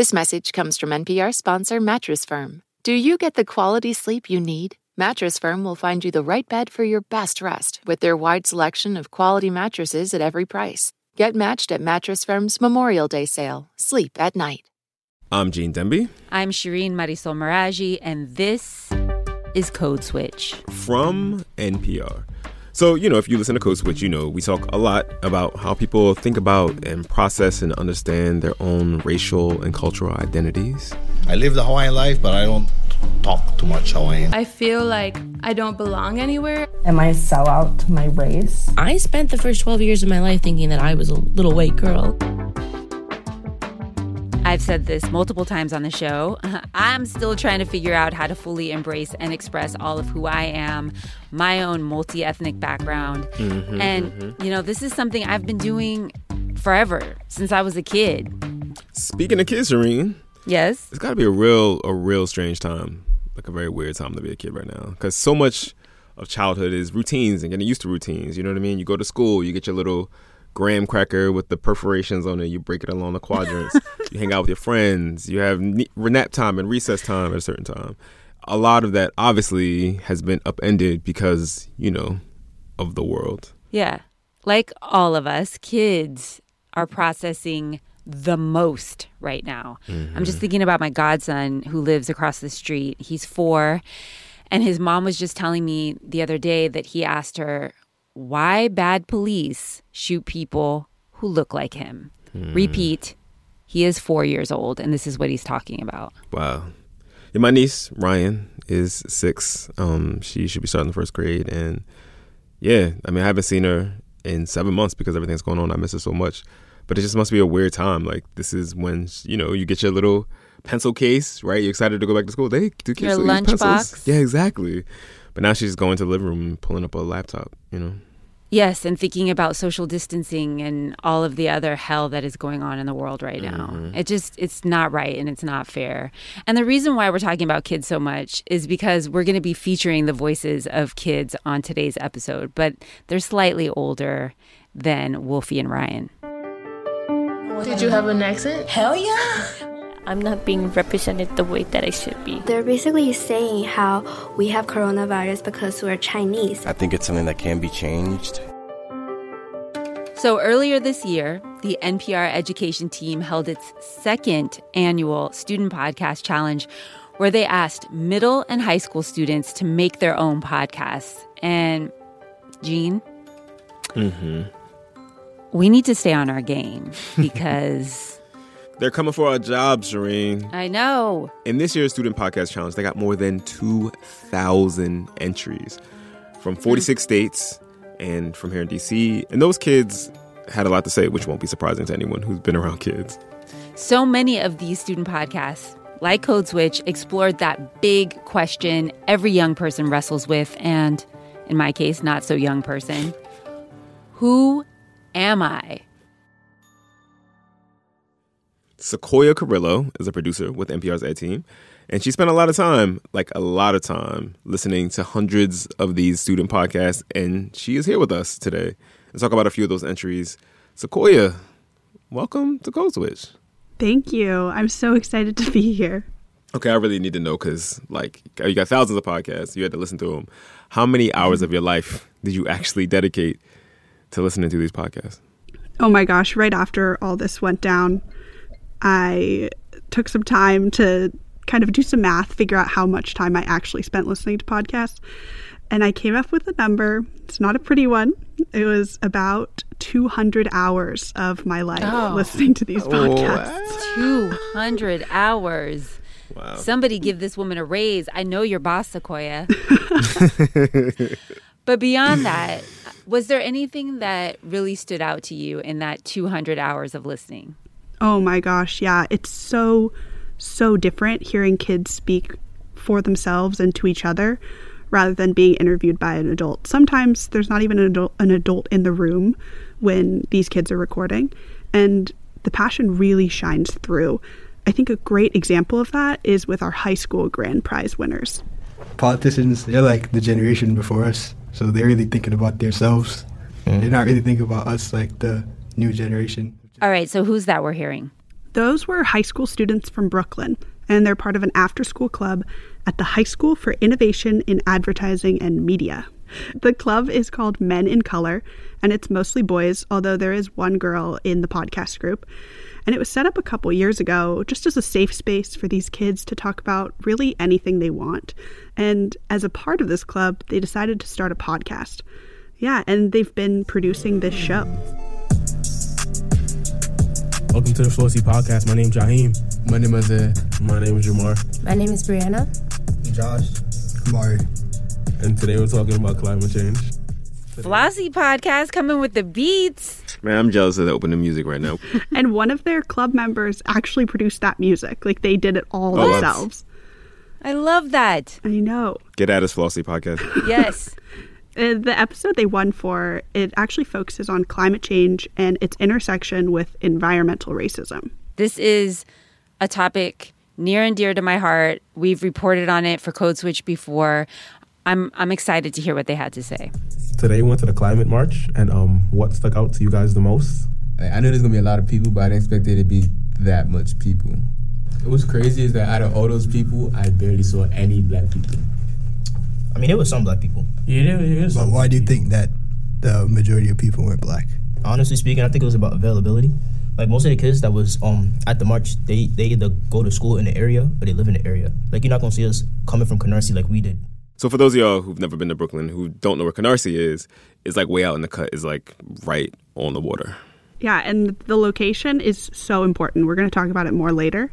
This message comes from NPR sponsor Mattress Firm. Do you get the quality sleep you need? Mattress Firm will find you the right bed for your best rest with their wide selection of quality mattresses at every price. Get matched at Mattress Firm's Memorial Day sale. Sleep at night. I'm Gene Demby. I'm Shireen Marisol Meraji, and this is Code Switch from NPR. So, you know, if you listen to Code Switch, you know, we talk a lot about how people think about and process and understand their own racial and cultural identities. I live the Hawaiian life, but I don't talk too much Hawaiian. I feel like I don't belong anywhere. Am I a sellout to my race? I spent the first 12 years of my life thinking that I was a little white girl. I've said this multiple times on the show. I'm still trying to figure out how to fully embrace and express all of who I am, my own multi ethnic background. Mm-hmm, and, mm-hmm. you know, this is something I've been doing forever since I was a kid. Speaking of kids, Shireen. Yes. It's got to be a real, a real strange time, like a very weird time to be a kid right now. Because so much of childhood is routines and getting used to routines. You know what I mean? You go to school, you get your little graham cracker with the perforations on it. You break it along the quadrants. you hang out with your friends. You have nap time and recess time at a certain time. A lot of that obviously has been upended because, you know, of the world. Yeah. Like all of us, kids are processing the most right now. Mm-hmm. I'm just mm-hmm. thinking about my godson who lives across the street. He's four. And his mom was just telling me the other day that he asked her, why bad police shoot people who look like him. Hmm. Repeat, he is four years old, and this is what he's talking about. Wow. Yeah, my niece, Ryan, is six. Um, she should be starting the first grade. And yeah, I mean, I haven't seen her in seven months because everything's going on. I miss her so much. But it just must be a weird time. Like, this is when, you know, you get your little pencil case, right? You're excited to go back to school. They do kids your lunchbox. Yeah, exactly. But now she's going to the living room and pulling up a laptop, you know? Yes, and thinking about social distancing and all of the other hell that is going on in the world right now. Mm-hmm. It just it's not right and it's not fair. And the reason why we're talking about kids so much is because we're going to be featuring the voices of kids on today's episode, but they're slightly older than Wolfie and Ryan. Did you have an accent? Hell yeah. I'm not being represented the way that I should be. They're basically saying how we have coronavirus because we're Chinese. I think it's something that can be changed. So earlier this year, the NPR education team held its second annual Student Podcast Challenge, where they asked middle and high school students to make their own podcasts. And Gene, mm-hmm. we need to stay on our game because they're coming for our jobs, Shireen. I know. In this year's Student Podcast Challenge, they got more than 2,000 entries from 46 mm. states and from here in DC. And those kids had a lot to say, which won't be surprising to anyone who's been around kids. So many of these student podcasts, like Code Switch, explored that big question every young person wrestles with, and in my case, not so young person Who am I? Sequoia Carrillo is a producer with NPR's Ed Team, and she spent a lot of time, like a lot of time, listening to hundreds of these student podcasts, and she is here with us today to talk about a few of those entries. Sequoia, welcome to Code Switch. Thank you. I'm so excited to be here. Okay, I really need to know because, like, you got thousands of podcasts. You had to listen to them. How many hours of your life did you actually dedicate to listening to these podcasts? Oh my gosh! Right after all this went down, I took some time to kind of do some math, figure out how much time I actually spent listening to podcasts. And I came up with a number. It's not a pretty one. It was about 200 hours of my life oh. listening to these podcasts. 200 hours. Wow. Somebody give this woman a raise. I know your boss, Sequoia. but beyond that, was there anything that really stood out to you in that 200 hours of listening? Oh my gosh, yeah. It's so, so different hearing kids speak for themselves and to each other rather than being interviewed by an adult. Sometimes there's not even an adult, an adult in the room when these kids are recording, and the passion really shines through. I think a great example of that is with our high school grand prize winners. Politicians, they're like the generation before us, so they're really thinking about themselves. Mm. They're not really thinking about us like the new generation. All right, so who's that we're hearing? Those were high school students from Brooklyn, and they're part of an after school club at the High School for Innovation in Advertising and Media. The club is called Men in Color, and it's mostly boys, although there is one girl in the podcast group. And it was set up a couple years ago just as a safe space for these kids to talk about really anything they want. And as a part of this club, they decided to start a podcast. Yeah, and they've been producing this show. Welcome to the Flossy Podcast. My name's Jaheim. My name is uh, My name is Jamar. My name is Brianna. Josh. Mari. And today we're talking about climate change. Flossy podcast coming with the beats. Man, I'm jealous of the opening music right now. and one of their club members actually produced that music. Like they did it all Oh, that's- themselves. I love that. I know. Get at us, Flossy Podcast. Yes. Uh, the episode they won for it actually focuses on climate change and its intersection with environmental racism. This is a topic near and dear to my heart. We've reported on it for Code Switch before. I'm I'm excited to hear what they had to say. Today we went to the climate march, and um, what stuck out to you guys the most? I knew there's gonna be a lot of people, but I didn't expect it to be that much people. It was crazy is that out of all those people, I barely saw any black people. I mean, it was some black people. Yeah, there, there is. But why do you think that the majority of people weren't black? Honestly speaking, I think it was about availability. Like most of the kids that was um at the march, they they either go to school in the area or they live in the area. Like you're not gonna see us coming from Canarsie like we did. So for those of y'all who've never been to Brooklyn, who don't know where Canarsie is, it's like way out in the cut. Is like right on the water. Yeah, and the location is so important. We're going to talk about it more later.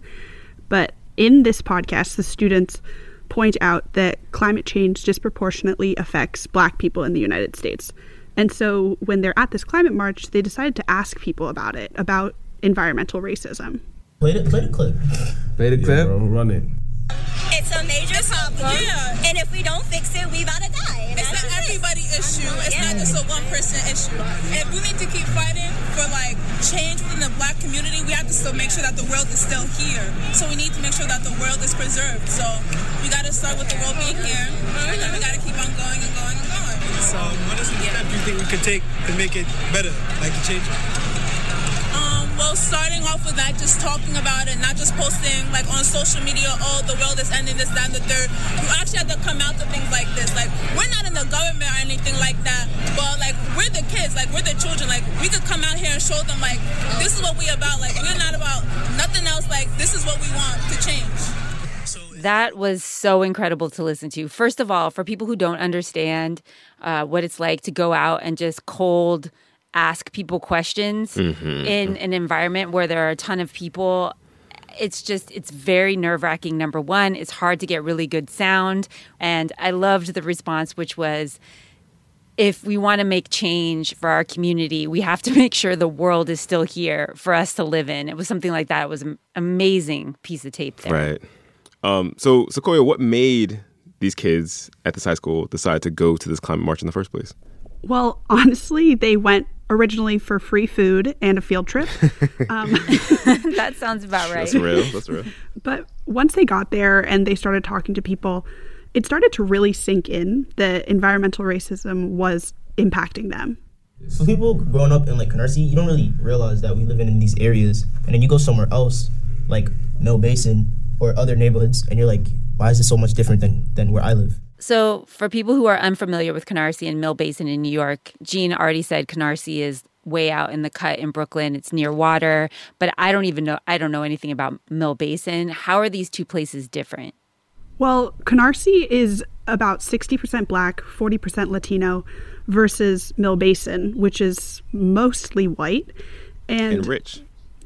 But in this podcast, the students point out that climate change disproportionately affects black people in the United States. And so when they're at this climate march, they decided to ask people about it, about environmental racism. Play the play the clip. Play the clip. run it. It's a major problem. Yeah. And if we don't fix it, we about to die. Everybody issue. It's not just a one person issue. If we need to keep fighting for like change within the black community, we have to still make sure that the world is still here. So we need to make sure that the world is preserved. So we got to start with the world being here, and then we got to keep on going and going and going. So, what is the step you think we could take to make it better, like to change it? Well, starting off with that, just talking about it, not just posting like on social media, oh, the world is ending, this, that, and the third. You actually have to come out to things like this. Like, we're not in the government or anything like that, but like, we're the kids, like, we're the children. Like, we could come out here and show them, like, this is what we about. Like, we're not about nothing else. Like, this is what we want to change. That was so incredible to listen to. First of all, for people who don't understand uh, what it's like to go out and just cold ask people questions Mhm. in an environment where there are a ton of people, it's just, it's very nerve wracking. Number one, it's hard to get really good sound. And I loved the response, which was, if we want to make change for our community, we have to make sure the world is still here for us to live in. It was something like that. It was an amazing piece of tape there. Right. Um, so, Sequoia, what made these kids at this high school decide to go to this climate march in the first place? Well, honestly, they went originally for free food and a field trip. Um, that sounds about right. That's real. That's real. But once they got there and they started talking to people, it started to really sink in that environmental racism was impacting them. For people growing up in like Canarsie, you don't really realize that we live in, in these areas, and then you go somewhere else, like Mill Basin or other neighborhoods, and you're like, why is this so much different than than where I live? So, for people who are unfamiliar with Canarsie and Mill Basin in New York, Gene already said Canarsie is way out in the cut in Brooklyn. It's near water, but I don't even know I don't know anything about Mill Basin. How are these two places different? Well, Canarsie is about 60% black, 40% Latino versus Mill Basin, which is mostly white and, And rich.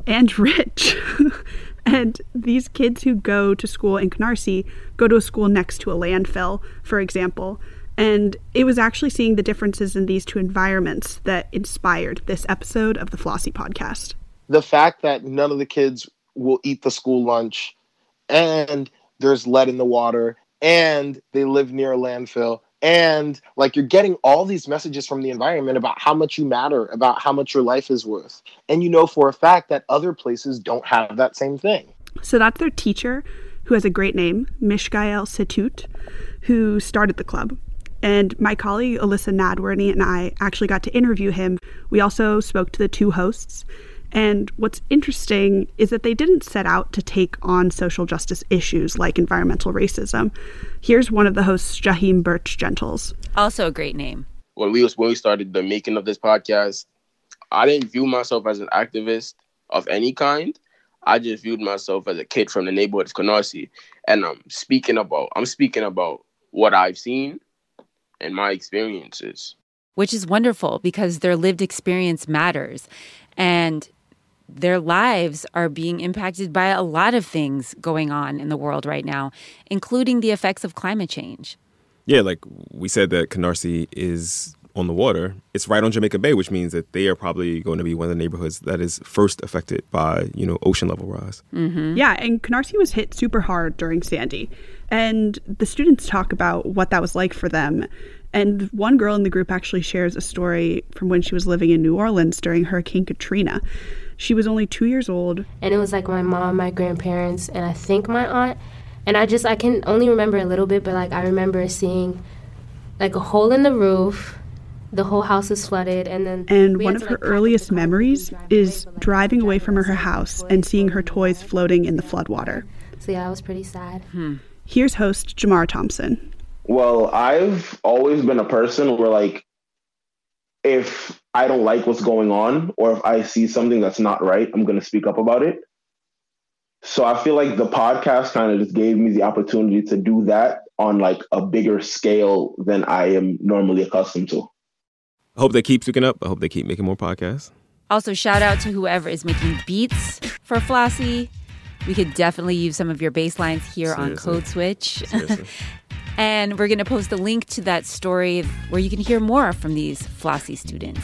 And rich. and these kids who go to school in Canarsie go to a school next to a landfill, for example. And it was actually seeing the differences in these two environments that inspired this episode of the Flossy podcast. the fact that none of the kids will eat the school lunch and there's lead in the water and they live near a landfill and like you're getting all these messages from the environment about how much you matter about how much your life is worth and you know for a fact that other places don't have that same thing So that's their teacher, who has a great name, Mishgael Setut, who started the club. And my colleague Elissa Nadworny and I actually got to interview him. We also spoke to the two hosts, And what's interesting is that they didn't set out to take on social justice issues like environmental racism. Here's one of the hosts, Jaheim Birch Gentles. Also a great name. When we was when we started the making of this podcast, I didn't view myself as an activist of any kind. I just viewed myself as a kid from the neighborhood of Canarsie, and I'm speaking about I'm speaking about what I've seen and my experiences. Which is wonderful because their lived experience matters, and their lives are being impacted by a lot of things going on in the world right now, including the effects of climate change. Yeah, like we said that Canarsie is on the water. It's right on Jamaica Bay, which means that they are probably going to be one of the neighborhoods that is first affected by, you know, ocean level rise. Mm-hmm. Yeah, and Canarsie was hit super hard during Sandy. And the students talk about what that was like for them. And one girl in the group actually shares a story from when she was living in New Orleans during Hurricane Katrina. She was only two years old. And it was like my mom, my grandparents, and I think my aunt. And I just, I can only remember a little bit, but like I remember seeing like a hole in the roof. The whole house was flooded, and then. And one of her earliest memories is driving away from her house and seeing her toys floating in the floodwater. So yeah, I was pretty sad. Hmm. Here's host Jamar Thompson. Well, I've always been a person where, like, if I don't like what's going on or if I see something that's not right, I'm going to speak up about it. So I feel like the podcast kind of just gave me the opportunity to do that on like a bigger scale than I am normally accustomed to. I hope they keep speaking up. I hope they keep making more podcasts. Also, shout out to whoever is making beats for Flossy. We could definitely use some of your bass lines here Seriously. on Code Switch. And we're going to post a link to that story where you can hear more from these Flossy students.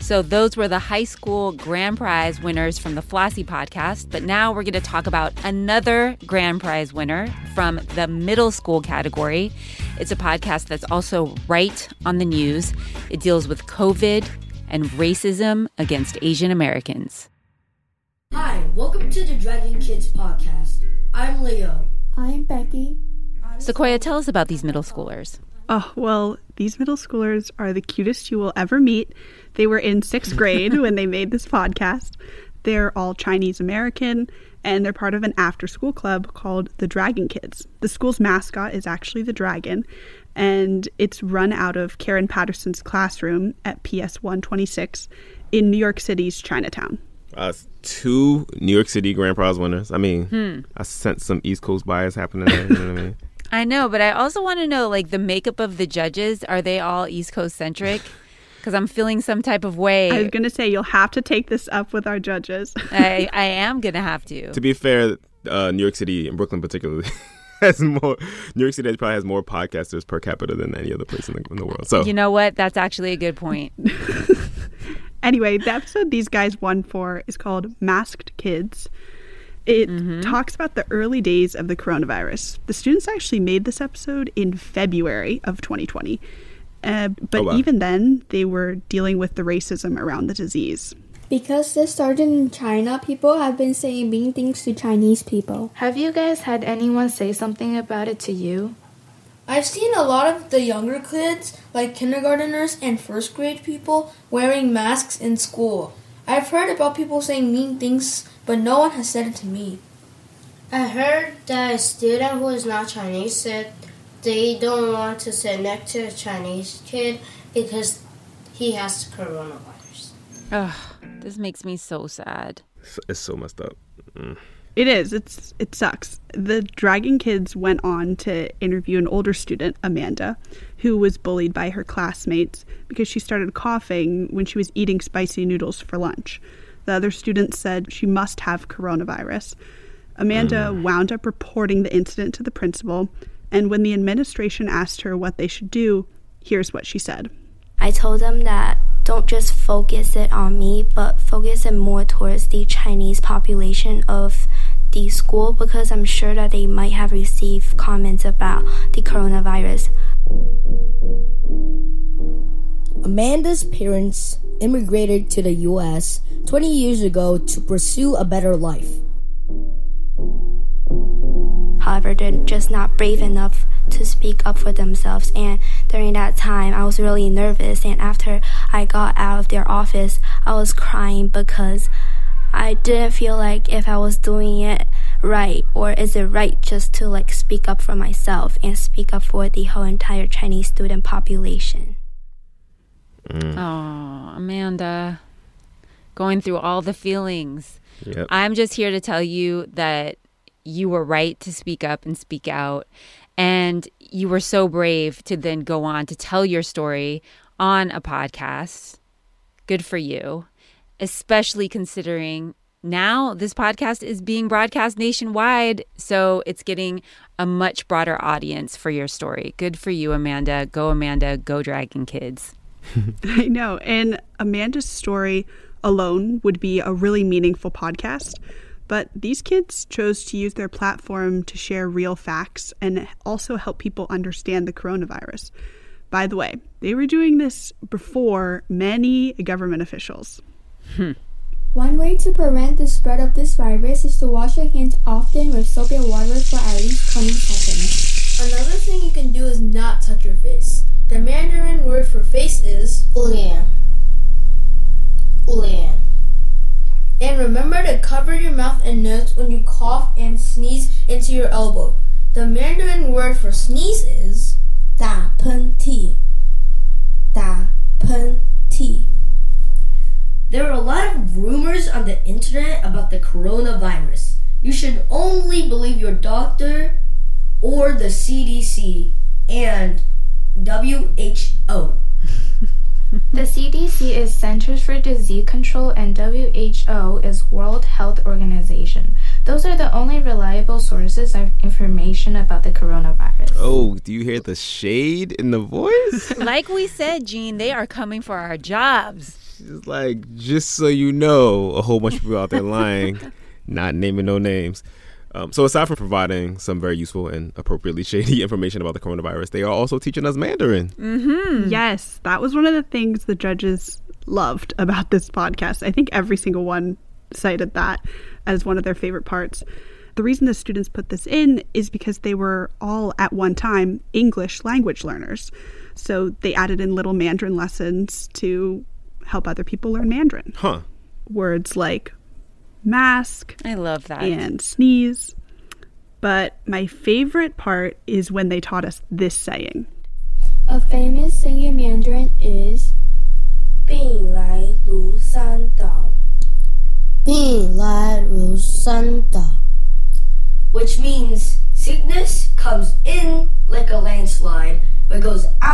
So, those were the high school grand prize winners from the Flossy podcast. But now we're going to talk about another grand prize winner from the middle school category. It's a podcast that's also right on the news. It deals with COVID and racism against Asian Americans. Hi, welcome to the Dragon Kids podcast. I'm Leo. I'm Becky. Sequoia, tell us about these middle schoolers. Oh, well, these middle schoolers are the cutest you will ever meet. They were in sixth grade when they made this podcast. They're all Chinese American and they're part of an after school club called the Dragon Kids. The school's mascot is actually the dragon, and it's run out of Karen Patterson's classroom at PS 126 in New York City's Chinatown. Uh, two New York City Grand Prize winners. I mean, Hmm. I sense some East Coast bias happening there. You know what I mean? I know, but I also want to know like the makeup of the judges. Are they all East Coast centric? Because I'm feeling some type of way. I was going to say, you'll have to take this up with our judges. I, I am going to have to. To be fair, uh, New York City and Brooklyn particularly has more. New York City probably has more podcasters per capita than any other place in the, in the world. So You know what? That's actually a good point. Anyway, the episode these guys won for is called Masked Kids. It talks about the early days of the coronavirus. The students actually made this episode in February of 2020. Uh, but Oh, wow. even then, they were dealing with the racism around the disease. Because this started in China, people have been saying mean things to Chinese people. Have you guys had anyone say something about it to you? I've seen a lot of the younger kids, like kindergarteners and first grade people, wearing masks in school. I've heard about people saying mean things, but no one has said it to me. I heard that a student who is not Chinese said they don't want to sit next to a Chinese kid because he has coronavirus. Ugh, this makes me so sad. it's, it's so messed up. Mm. It is. It's it sucks. The Dragon Kids went on to interview an older student, Amanda, who was bullied by her classmates because she started coughing when she was eating spicy noodles for lunch. The other students said she must have coronavirus. Amanda wound up reporting the incident to the principal, and when the administration asked her what they should do, here's what she said. I told them that don't just focus it on me, but focus it more towards the Chinese population of the school because I'm sure that they might have received comments about the coronavirus. Amanda's parents immigrated to the US 20 years ago to pursue a better life. However, they're just not brave enough to speak up for themselves. And during that time, I was really nervous. And after I got out of their office, I was crying because I didn't feel like if I was doing it right or is it right just to like speak up for myself and speak up for the whole entire Chinese student population. Oh, Amanda, going through all the feelings. Yep. I'm just here to tell you that you were right to speak up and speak out. And you were so brave to then go on to tell your story on a podcast. Good for you, especially considering now this podcast is being broadcast nationwide. So it's getting a much broader audience for your story. Good for you, Amanda. Go, Amanda. Go, Dragon Kids. I know. And Amanda's story alone would be a really meaningful podcast. But these kids chose to use their platform to share real facts and also help people understand the coronavirus. By the way, they were doing this before many government officials. One way to prevent the spread of this virus is to wash your hands often with soap and water for at least 20 seconds. Another thing you can do is not touch your face. The Mandarin word for face is 脸脸 And remember to cover your mouth and nose when you cough and sneeze into your elbow. The Mandarin word for sneeze is 打喷嚏打喷嚏 There are a lot of rumors on the internet about the coronavirus. You should only believe your doctor or the CDC and WHO. The CDC is Centers for Disease Control and WHO is World Health Organization. Those are the only reliable sources of information about the coronavirus. Oh, do you hear the shade in the voice? like we said, Gene, they are coming for our jobs. It's like, just so you know, a whole bunch of people out there lying, not naming no names. Um, so aside from providing some very useful and appropriately shady information about the coronavirus, they are also teaching us Mandarin. Mm-hmm. Yes, that was one of the things the judges loved about this podcast. I think every single one cited that as one of their favorite parts. The reason the students put this in is because they were all at one time English language learners. So they added in little Mandarin lessons to help other people learn Mandarin. Huh. Words like mask. I love that. And sneeze. But my favorite part is when they taught us this saying. A famous saying in Mandarin is 病来如山倒病来如山倒 which means sickness comes in like a landslide but goes out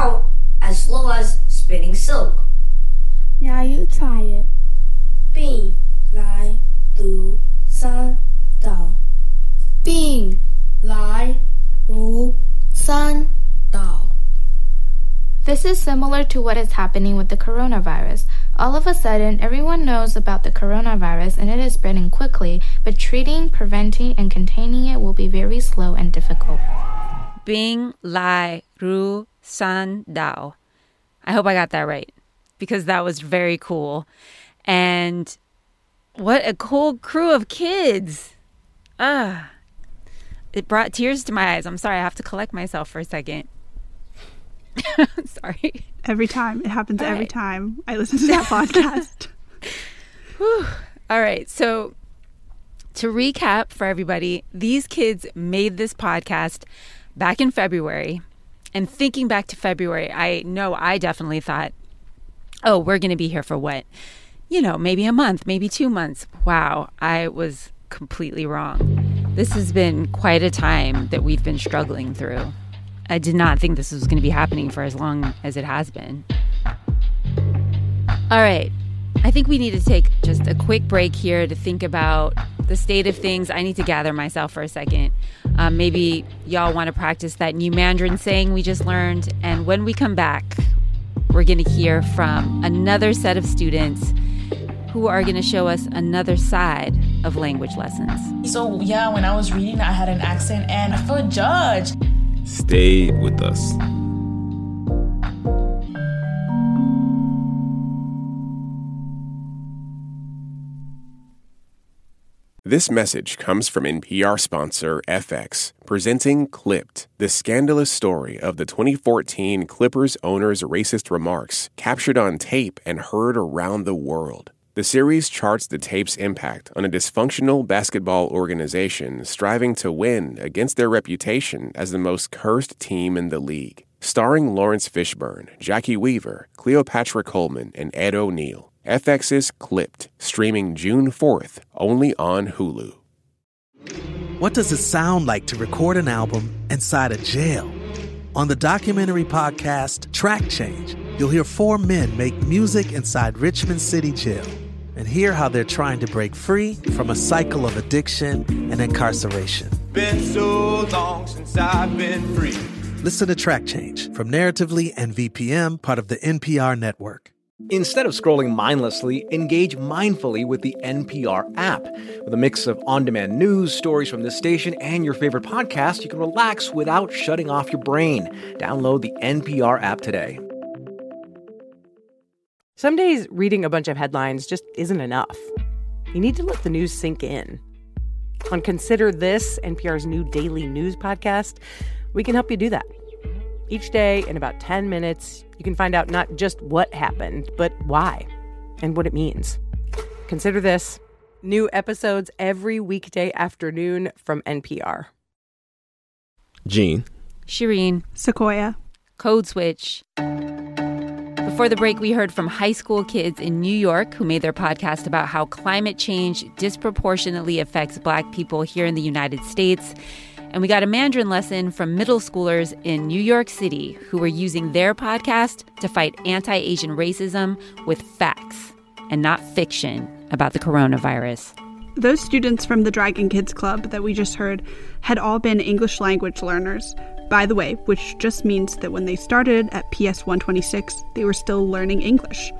similar to what is happening with the coronavirus. All of a sudden, everyone knows about the coronavirus and it is spreading quickly, but treating, preventing, and containing it will be very slow and difficult. Bing Lai Ru San Dao. I hope I got that right because that was very cool. And what a cool crew of kids. Ah. It brought tears to my eyes. I'm sorry, I have to collect myself for a second. sorry. Every time. It happens All every right. time I listen to that podcast. Whew. All right. So, to recap for everybody, these kids made this podcast back in February. And thinking back to February, I know I definitely thought, oh, we're going to be here for what? You know, maybe a month, maybe two months. Wow. I was completely wrong. This has been quite a time that we've been struggling through. I did not think this was going to be happening for as long as it has been. All right. I think we need to take just a quick break here to think about the state of things. I need to gather myself for a second. Um, maybe y'all want to practice that new Mandarin saying we just learned. And when we come back, we're going to hear from another set of students who are going to show us another side of language lessons. So, yeah, when I was reading, I had an accent and I felt judged. Stay with us. This message comes from NPR sponsor FX, presenting Clipped, the scandalous story of the 2014 Clippers owner's racist remarks captured on tape and heard around the world. The series charts the tape's impact on a dysfunctional basketball organization striving to win against their reputation as the most cursed team in the league. Starring Laurence Fishburne, Jacki Weaver, Cleopatra Coleman, and Ed O'Neill. FX's Clipped, streaming June 4th, only on Hulu. What does it sound like to record an album inside a jail? On the documentary podcast Track Change, you'll hear four men make music inside Richmond City Jail and hear how they're trying to break free from a cycle of addiction and incarceration. Been so long since I've been free. Listen to Track Change from Narratively and VPM, part of the NPR network. Instead of scrolling mindlessly, engage mindfully with the NPR app. With a mix of on demand news, stories from this station, and your favorite podcast, you can relax without shutting off your brain. Download the NPR app today. Some days, reading a bunch of headlines just isn't enough. You need to let the news sink in. On Consider This, NPR's new daily news podcast, we can help you do that. Each day, in about 10 minutes, you can find out not just what happened, but why and what it means. Consider This new episodes every weekday afternoon from NPR. Gene. Shireen. Sequoia. Code Switch. Before the break, we heard from high school kids in New York who made their podcast about how climate change disproportionately affects Black people here in the United States. And we got a Mandarin lesson from middle schoolers in New York City who were using their podcast to fight anti Asian racism with facts and not fiction about the coronavirus. Those students from the Dragon Kids Club that we just heard had all been English language learners, by the way, which just means that when they started at PS 126, they were still learning English.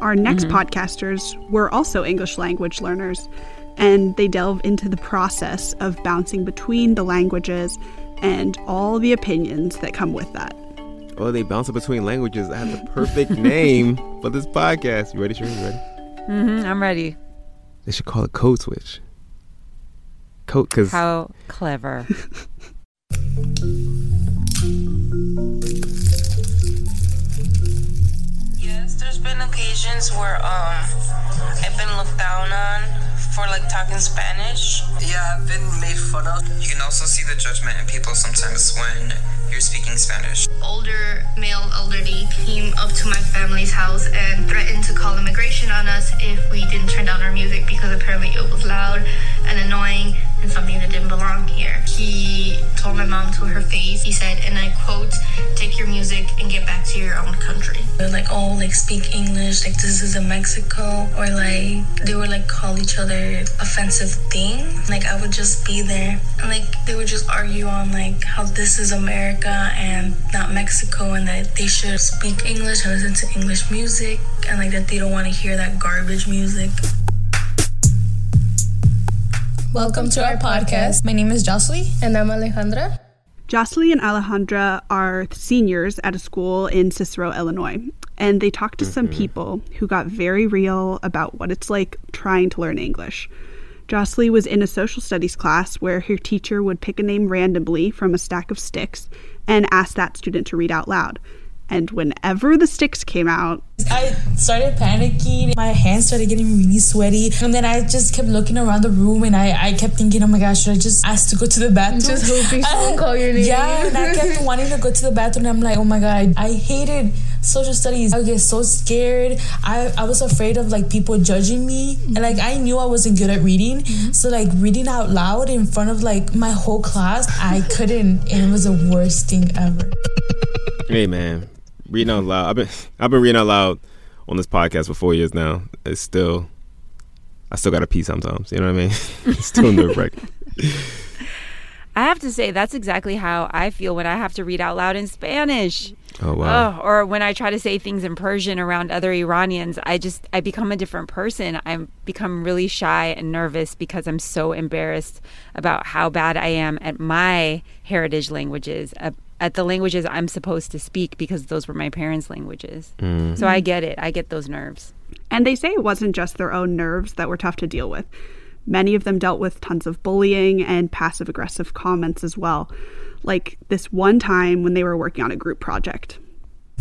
Our next Mhm. podcasters were also English language learners, and they delve into the process of bouncing between the languages and all the opinions that come with that. Oh, they bounce between languages. I have the perfect name for this podcast. You ready, Shireen? You ready? Mm-hmm, I'm ready. They should call it Code Switch. Code, because How clever. Yes, there's been occasions where um I've been looked down on for like talking Spanish. Yeah, I've been made fun of. You can also see the judgment in people sometimes when you're speaking Spanish. older male elderly came up to my family's house and threatened to call immigration on us if we didn't turn down our music because apparently it was loud and annoying and something that didn't belong here. He told my mom to her face, he said, and I quote, take your music and get back to your own country. They're like, oh, like speak English, like this is a Mexico, or like they would like call each other offensive things. Like I would just be there, and like they would just argue on like how this is America and not Mexico, and that they should speak English and listen to English music, and like that they don't want to hear that garbage music. Welcome to our podcast. My name is Jocely. And I'm Alejandra. Jocely and Alejandra are seniors at a school in Cicero, Illinois, and they talked to some mm-hmm. people who got very real about what it's like trying to learn English. Jocely was in a social studies class where her teacher would pick a name randomly from a stack of sticks and ask that student to read out loud. And whenever the sticks came out, I started panicking. My hands started getting really sweaty. And then I just kept looking around the room and I, I kept thinking, oh my gosh, should I just ask to go to the bathroom? Just hoping someone And- call your name. Yeah, and I kept wanting to go to the bathroom. I'm like, oh my God, I hated social studies. I would get so scared. I, I was afraid of like people judging me. And like I knew I wasn't good at reading. So like reading out loud in front of like my whole class, I couldn't. And it was the worst thing ever. Hey man, reading out loud. I've been I've been reading out loud on this podcast for four years now. It's still I still got to pee sometimes. You know what I mean? it's still nerve wracking. I have to say, that's exactly how I feel when I have to read out loud in Spanish. Oh wow. Oh, or when I try to say things in Persian around other Iranians, I just I become a different person. I become really shy and nervous because I'm so embarrassed about how bad I am at my heritage languages, at, at the languages I'm supposed to speak because those were my parents' languages. Mm. So I get it. I get those nerves. And they say it wasn't just their own nerves that were tough to deal with. Many of them dealt with tons of bullying and passive aggressive comments as well, like this one time when they were working on a group project.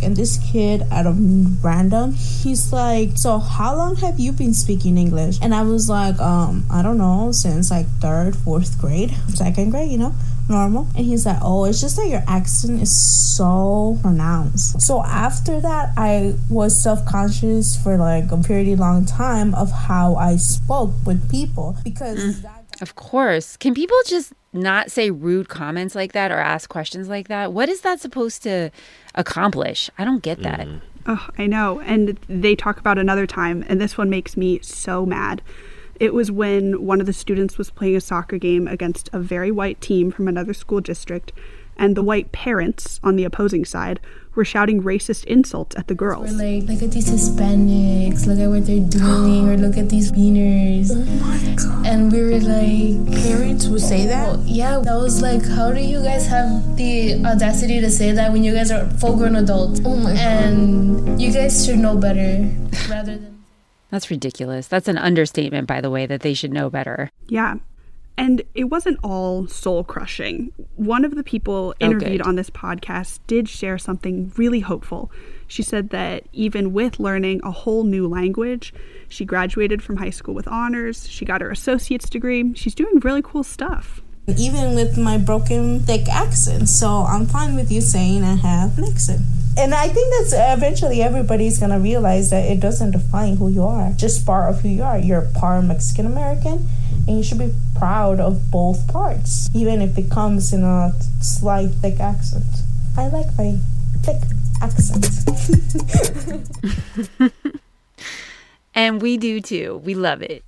And this kid out of random, he's like, So how long have you been speaking English? And I was like, um, I don't know, since like third, fourth grade, second grade, you know, normal. And he's like, Oh, it's just that your accent is so pronounced. So after that I was self conscious for like a pretty long time of how I spoke with people because Of course. Can people just not say rude comments like that or ask questions like that? What is that supposed to accomplish? I don't get that. Oh, I know. And they talk about another time, and this one makes me so mad. It was when one of the students was playing a soccer game against a very white team from another school district, and the white parents on the opposing side were shouting racist insults at the girls. We're like, look at these Hispanics, look at what they're doing, or look at these beaners. Oh my god. And we were like, parents would say that? Oh, yeah, that was like, how do you guys have the audacity to say that when you guys are full grown adults? Oh my god. And you guys should know better rather than. That's ridiculous. That's an understatement, by the way, that they should know better. Yeah. And it wasn't all soul crushing. One of the people Oh, interviewed good. on this podcast did share something really hopeful. She said that even with learning a whole new language, she graduated from high school with honors, she got her associate's degree, she's doing really cool stuff. even with my broken thick accent. So I'm fine with you saying I have an accent. And I think that's eventually everybody's gonna realize that it doesn't define who you are, just part of who you are. You're part Mexican American, and you should be proud of both parts, even if it comes in a slight thick accent. I like my thick accent. And we do too. We love it.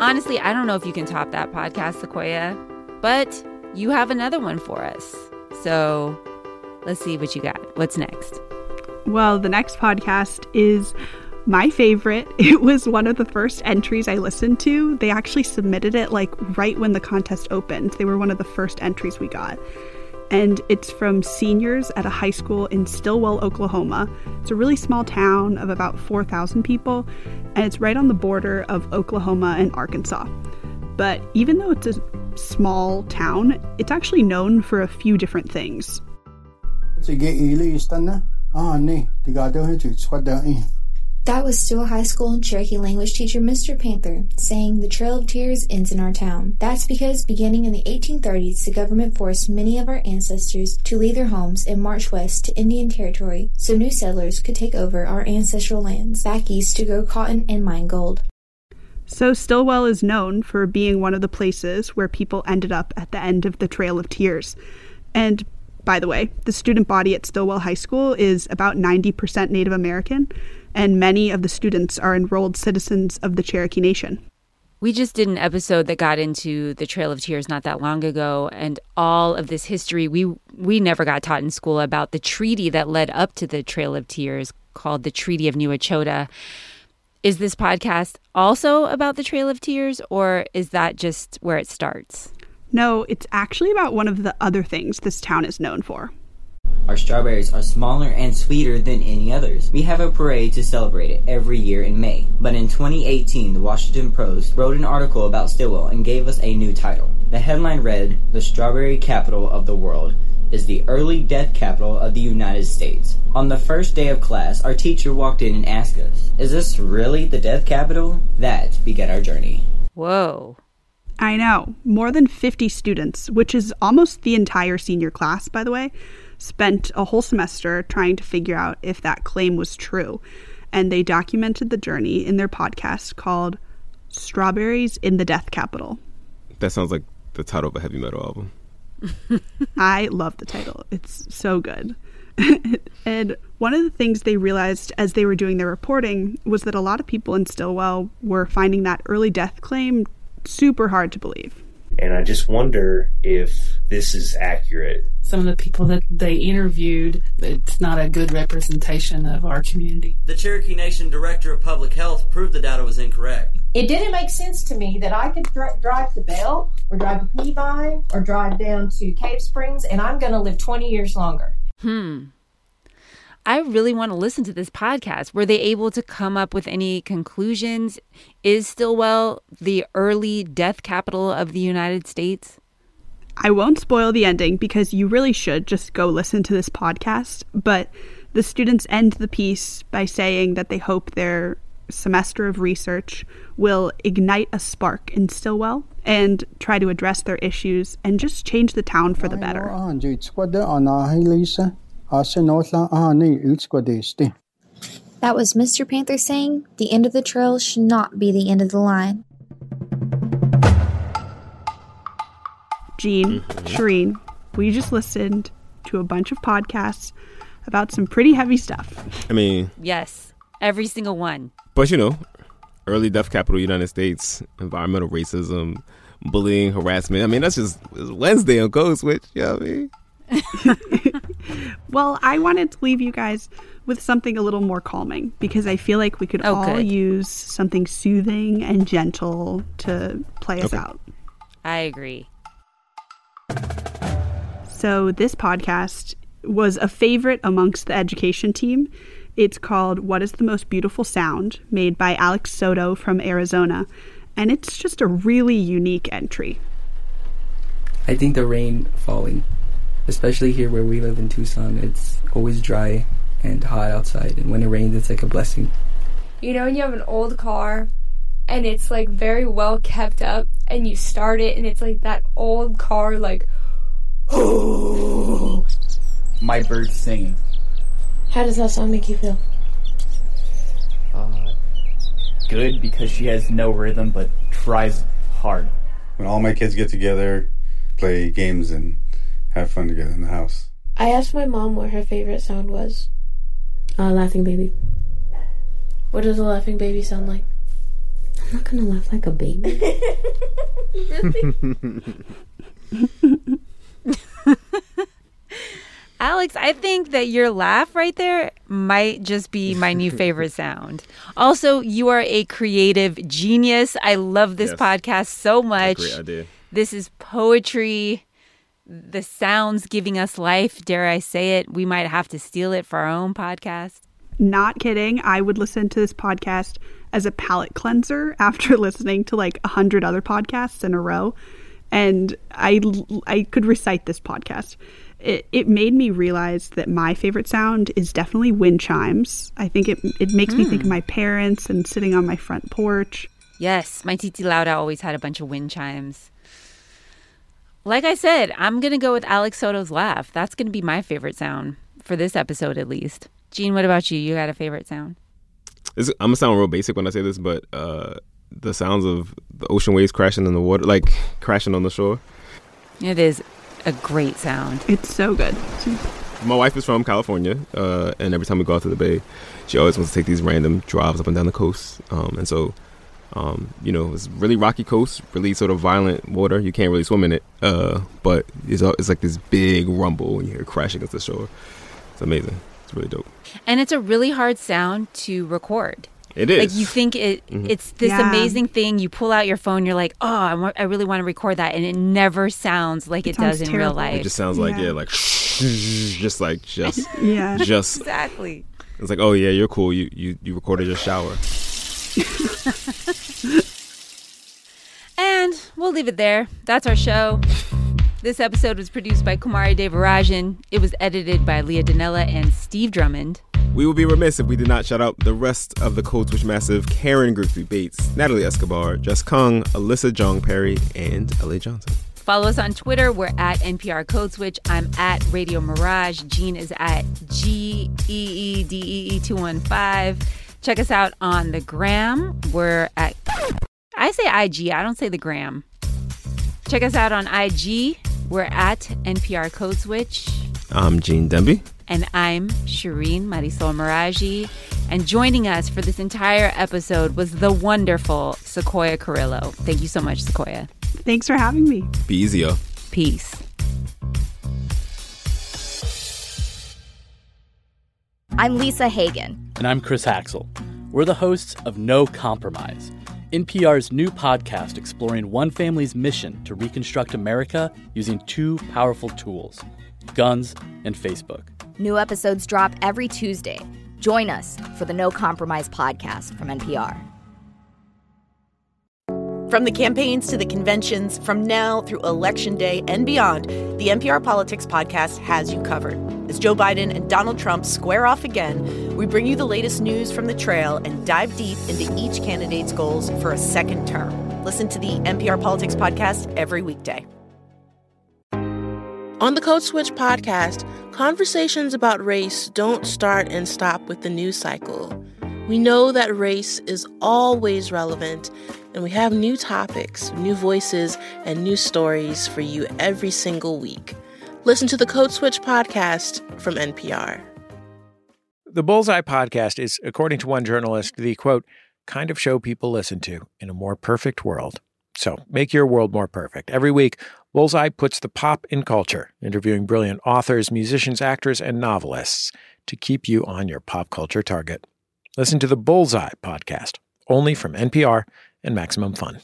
Honestly, I don't know if you can top that podcast, Sequoia, but you have another one for us. So let's see what you got. What's next? Well, the next podcast is my favorite. It was one of the first entries I listened to. They actually submitted it like right when the contest opened. They were one of the first entries we got. And it's from seniors at a high school in Stilwell, Oklahoma. It's a really small town of about 4,000 people, and it's right on the border of Oklahoma and Arkansas. But even though it's a small town, it's actually known for a few different things. That was Stewart High School Cherokee language teacher Mr. Panther saying the Trail of Tears ends in our town. That's because beginning in the 1830s, the government forced many of our ancestors to leave their homes and march west to Indian Territory so new settlers could take over our ancestral lands back east to grow cotton and mine gold. So, Stilwell is known for being one of the places where people ended up at the end of the Trail of Tears. And by the way, the student body at Stilwell High School is about 90% Native American, and many of the students are enrolled citizens of the Cherokee Nation. We just did an episode that got into the Trail of Tears not that long ago and all of this history we we never got taught in school about the treaty that led up to the Trail of Tears called the Treaty of New Echota. Is this podcast also about the Trail of Tears or is that just where it starts? No, it's actually about one of the other things this town is known for. Our strawberries are smaller and sweeter than any others. We have a parade to celebrate it every year in May. But in 2018, the Washington Post wrote an article about Stilwell and gave us a new title. The headline read, The Strawberry Capital of the World is the early death capital of the United States. On the first day of class, our teacher walked in and asked us, Is this really the death capital? That began our journey. Whoa. I know. More than 50 students, which is almost the entire senior class, by the way, spent a whole semester trying to figure out if that claim was true. And they documented the journey in their podcast called Strawberries in the Death Capital. That sounds like the title of a heavy metal album. I love the title. It's so good. and one of the things they realized as they were doing their reporting was that a lot of people in Stilwell were finding that early death claim super hard to believe. And I just wonder if this is accurate. Some of the people that they interviewed, it's not a good representation of our community. The Cherokee Nation Director of Public Health proved the data was incorrect. It didn't make sense to me that I could dr- drive to Bell or drive to Peavine or drive down to Cave Springs and I'm going to live 20 years longer. Hmm. I really want to listen to this podcast. Were they able to come up with any conclusions? Is Stilwell the early death capital of the United States? I won't spoil the ending because you really should just go listen to this podcast. But the students end the piece by saying that they hope their semester of research will ignite a spark in Stilwell and try to address their issues and just change the town for the better. That was Mr. Panther saying, The end of the trail should not be the end of the line. Jean, Shireen, we just listened to a bunch of podcasts about some pretty heavy stuff. I mean, Yes, every single one. but you know, early death capital United States, environmental racism, bullying, harassment. I mean, that's just it's Wednesday on Code Switch. You know what I mean? Well, I wanted to leave you guys with something a little more calming because I feel like we could Oh, all good. use something soothing and gentle to play us out. I agree. So, this podcast was a favorite amongst the education team. It's called What is the Most Beautiful Sound, made by Alex Soto from Arizona. And it's just a really unique entry. I think the rain falling, especially here where we live in Tucson, it's always dry and hot outside, and when it rains, it's like a blessing. You know, when you have an old car and it's like very well kept up, and you start it, and it's like that old car, like, oh, My bird's singing. How does that song make you feel? Uh, good because she has no rhythm but tries hard. When all my kids get together, play games, and have fun together in the house. I asked my mom what her favorite sound was. Uh, laughing baby. What does a laughing baby sound like? I'm not gonna laugh like a baby. Alex, I think that your laugh right there might just be my new favorite sound. Also, you are a creative genius. I love this Yes. podcast so much. Great idea. This is poetry. The sounds giving us life. Dare I say it? We might have to steal it for our own podcast. Not kidding. I would listen to this podcast as a palate cleanser after listening to like a hundred other podcasts in a row. And I, I could recite this podcast. It, it made me realize that my favorite sound is definitely wind chimes. I think it, it makes me think of Hmm. my parents and sitting on my front porch. Yes, my Titi Lauda always had a bunch of wind chimes. Like I said, I'm going to go with Alex Soto's laugh. That's going to be my favorite sound for this episode, at least. Gene, what about you? You got a favorite sound? It's, I'm gonna sound real basic when I say this, but uh, the sounds of the ocean waves crashing in the water, like crashing on the shore. It is a great sound. It's so good. My wife is from California, uh, and every time we go out to the bay, she always wants to take these random drives up and down the coast. Um, and so, um, you know, it's really rocky coast, really sort of violent water. You can't really swim in it, uh, but it's, al- it's like this big rumble when you hear it crash against the shore. It's amazing. It's really dope. And it's a really hard sound to record. It is. Like you think it, Mhm. it's this Yeah. amazing thing. You pull out your phone, you're like, oh, I, wa- I really want to record that, and it never sounds like it, sounds does in real terrible. life. It just sounds like yeah, like just like just Yeah. just exactly. It's like oh yeah, you're cool. You you you recorded your shower. And we'll leave it there. That's our show. This episode was produced by Kumari Devarajan. It was edited by Leah Donnella and Steve Drummond. We would be remiss if we did not shout out the rest of the Code Switch Massive Karen Grigsby Bates, Natalie Escobar, Jess Kung, Alyssa Jeong Perry, and LA Johnson. Follow us on Twitter. We're at NPR Code Switch. I'm at Radio Mirage. Gene is at G E E D E E 215. Check us out on the gram. We're at, I say IG, I don't say the gram. Check us out on IG. We're at NPR Code Switch. I'm Gene Demby. And I'm Shireen Marisol Meraji. And joining us for this entire episode was the wonderful Sequoia Carrillo. Thank you so much, Sequoia. Thanks for having me. Be easier. Peace. I'm Lisa Hagen. And I'm Chris Haxel. We're the hosts of No Compromise, NPR's new podcast exploring one family's mission to reconstruct America using two powerful tools guns and Facebook. New episodes drop every Tuesday. Join us for the No Compromise podcast from NPR. From the campaigns to the conventions, from now through Election Day and beyond, the NPR Politics Podcast has you covered. As Joe Biden and Donald Trump square off again, we bring you the latest news from the trail and dive deep into each candidate's goals for a second term. Listen to the NPR Politics Podcast every weekday. On the Code Switch podcast, conversations about race don't start and stop with the news cycle. We know that race is always relevant, and we have new topics, new voices, and new stories for you every single week. Listen to the Code Switch podcast from NPR. The Bullseye podcast is, according to one journalist, the quote, kind of show people listen to in a more perfect world. So make your world more perfect. Every week, Bullseye puts the pop in culture, interviewing brilliant authors, musicians, actors, and novelists to keep you on your pop culture target. Listen to the Bullseye podcast, only from NPR and Maximum Fun.